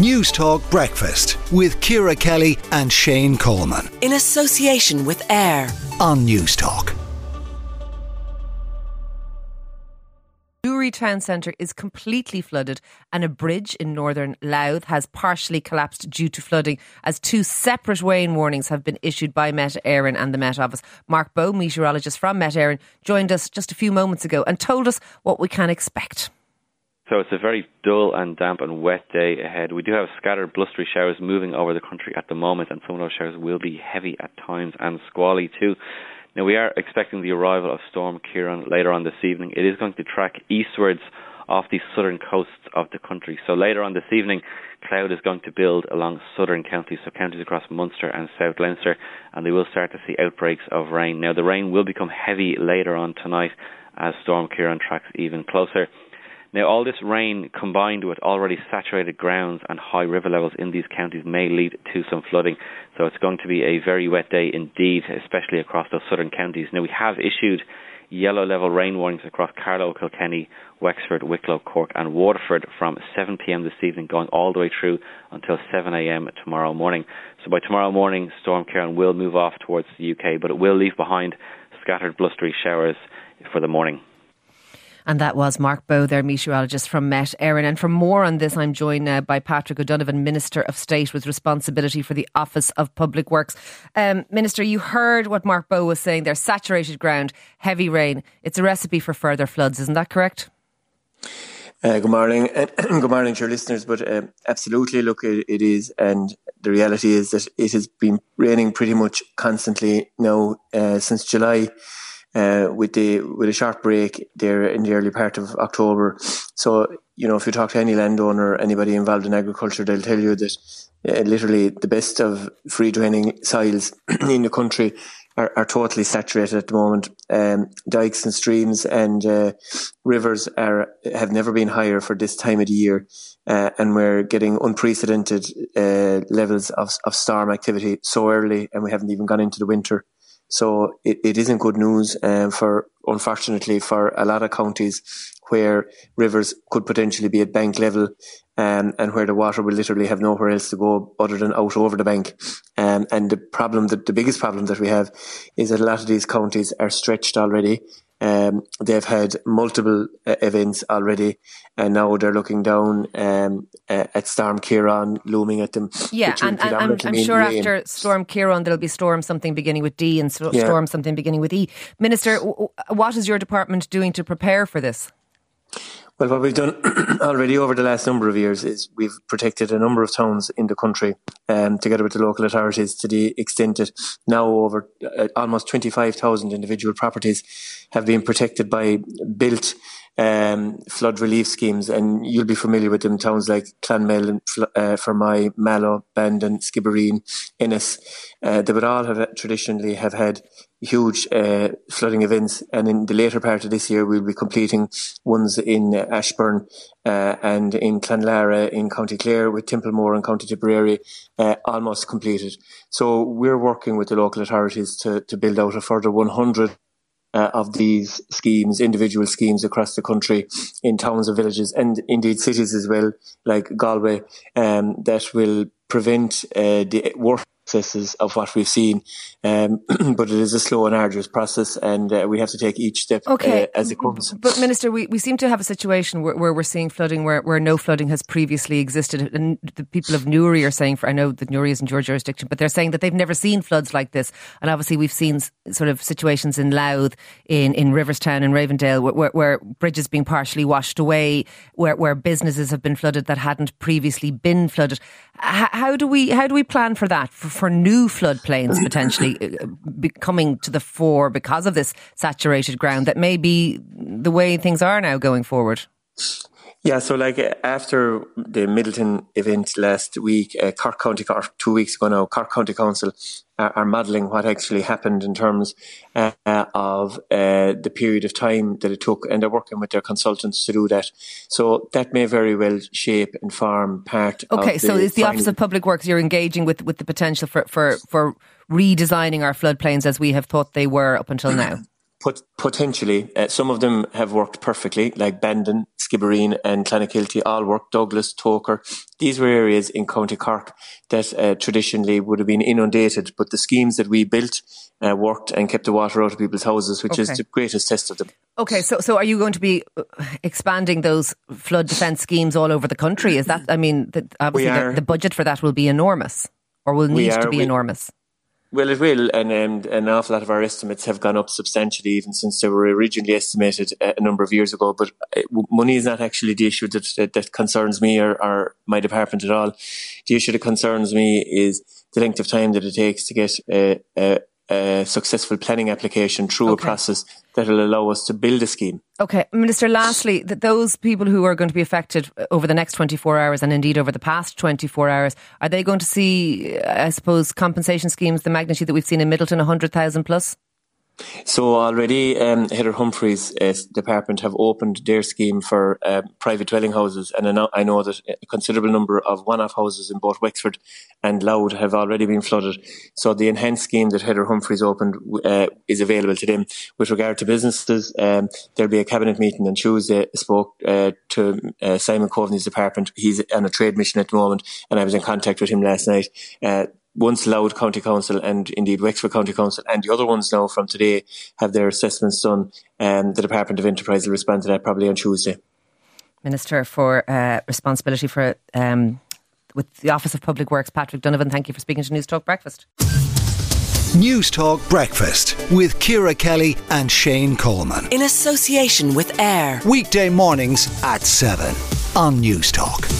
Newstalk Breakfast with Ciara Kelly and Shane Coleman. In association with AIR on Newstalk. Newry Town Centre is completely flooded and a bridge in northern Louth has partially collapsed due to flooding as two separate rain warnings have been issued by Met Éireann and the Met Office. Mark Bowe, meteorologist from Met Éireann, joined us just a few moments ago and told us what we can expect. So it's a very dull and damp and wet day ahead. We do have scattered blustery showers moving over the country at the moment, and some of those showers will be heavy at times and squally too. Now we are expecting the arrival of Storm Ciarán later on this evening. It is going to track eastwards off the southern coasts of the country. So later on this evening, cloud is going to build along southern counties, so counties across Munster and South Leinster, and they will start to see outbreaks of rain. Now the rain will become heavy later on tonight as Storm Ciarán tracks even closer. Now, all this rain combined with already saturated grounds and high river levels in these counties may lead to some flooding. So it's going to be a very wet day indeed, especially across those southern counties. Now, we have issued yellow level rain warnings across Carlow, Kilkenny, Wexford, Wicklow, Cork, and Waterford from 7 pm this evening, going all the way through until 7 am tomorrow morning. So by tomorrow morning, Storm Ciarán will move off towards the UK, but it will leave behind scattered blustery showers for the morning. And that was Mark Bowe, their meteorologist from Met Éireann. And for more on this, I'm joined by Patrick O'Donovan, Minister of State with responsibility for the Office of Public Works. Um, Minister, you heard what Mark Bowe was saying there saturated ground, heavy rain. It's a recipe for further floods, isn't that correct? Uh, good morning, good morning to your listeners. But uh, absolutely, look, it, it is, and the reality is that it has been raining pretty much constantly now uh, since July uh, with the with a short break there in the early part of October. So you know, if you talk to any landowner, anybody involved in agriculture, they'll tell you that uh, literally the best of free draining soils in the country are, are totally saturated at the moment. Um, dikes and streams and uh, rivers are have never been higher for this time of the year, uh, and we're getting unprecedented uh, levels of, of storm activity so early, and we haven't even gone into the winter. So it, it isn't good news um, for, unfortunately, for a lot of counties where rivers could potentially be at bank level um, and where the water will literally have nowhere else to go other than out over the bank. Um, and the problem, that the biggest problem that we have is that a lot of these counties are stretched already um, they've had multiple uh, events already, and now they're looking down um, uh, at Storm Ciarán looming at them. Yeah, and, and I'm, I'm sure rain. after Storm Ciarán there'll be Storm something beginning with D and Storm yeah. something beginning with E. Minister, what is your department doing to prepare for this? Well, what we've done already over the last number of years is we've protected a number of towns in the country, um, together with the local authorities, to the extent that now over uh, almost 25,000 individual properties have been protected by built um, flood relief schemes, and you'll be familiar with them. Towns like Clonmel, uh, Fermoy, Mallow, Bandon, Skibbereen, Ennis, uh, they would all have traditionally have had huge uh, flooding events. And in the later part of this year, we'll be completing ones in Ashbourne uh, and in Clonlara in County Clare with Templemore and County Tipperary uh, almost completed. So we're working with the local authorities to, to build out a further 100 uh, of these schemes, individual schemes across the country in towns and villages and indeed cities as well, like Galway, um, that will prevent uh, the worst processes of what we've seen. Um, but it is a slow and arduous process, and uh, we have to take each step okay. uh, as it comes. But, Minister, we, we seem to have a situation where, where we're seeing flooding where, where no flooding has previously existed. And the people of Newry are saying, for I know that Newry isn't your jurisdiction, but they're saying that they've never seen floods like this. And obviously, we've seen sort of situations in Louth, in, in Riverstown, and Ravensdale, where, where, where bridges being partially washed away, where, where businesses have been flooded that hadn't previously been flooded. How, how do we how do we plan for that for, for new floodplains potentially uh, coming to the fore because of this saturated ground that may be the way things are now going forward? Yeah, so like after the Midleton event last week, uh, Cork County, or two weeks ago now, Cork County Council are, are modelling what actually happened in terms uh, of uh, the period of time that it took, and they're working with their consultants to do that. So that may very well shape and form part. Of the Okay, so it's the Office of Public Works. You're engaging with with the potential for for for redesigning our floodplains as we have thought they were up until now. Pot- potentially, uh, some of them have worked perfectly, like Bandon, Skibbereen, and Clonakilty all worked. Douglas, Togher, these were areas in County Cork that uh, traditionally would have been inundated, but the schemes that we built uh, worked and kept the water out of people's houses, which okay. is the greatest test of them. Okay, so so are you going to be uh, expanding those flood defence schemes all over the country? Is that, I mean, the, obviously the, the, budget for that will be enormous, or will need are, to be we, enormous. Well, it will, and um, an awful lot of our estimates have gone up substantially, even since they were originally estimated a number of years ago. But uh, money is not actually the issue that that, that concerns me or, or, my department at all. The issue that concerns me is the length of time that it takes to get a, a, a successful planning application through okay. a process that will allow us to build a scheme. Okay, Minister. Lastly, that those people who are going to be affected uh, over the next 24 hours, and indeed over the past 24 hours, are they going to see, uh, I suppose, compensation schemes the magnitude that we've seen in Midleton, 100,000 plus? So already, um, Heather Humphreys' uh, department have opened their scheme for uh, private dwelling houses, and I know, I know, that a considerable number of one-off houses in both Wexford and Louth have already been flooded. So the enhanced scheme that Heather Humphreys opened uh, is available to them. With regard to businesses, um, there'll be a cabinet meeting on Tuesday. I spoke uh, to uh, Simon Coveney's department. He's on a trade mission at the moment, and I was in contact with him last night uh, once Louth County Council and indeed Wexford County Council and the other ones now from today have their assessments done. Um, the Department of Enterprise will respond to that probably on Tuesday. Minister for uh, Responsibility for um, with the Office of Public Works, Patrick Donovan. Thank you for speaking to Newstalk Breakfast. Newstalk Breakfast with Ciara Kelly and Shane Coleman. In association with AIR. Weekday mornings at 7 on Newstalk.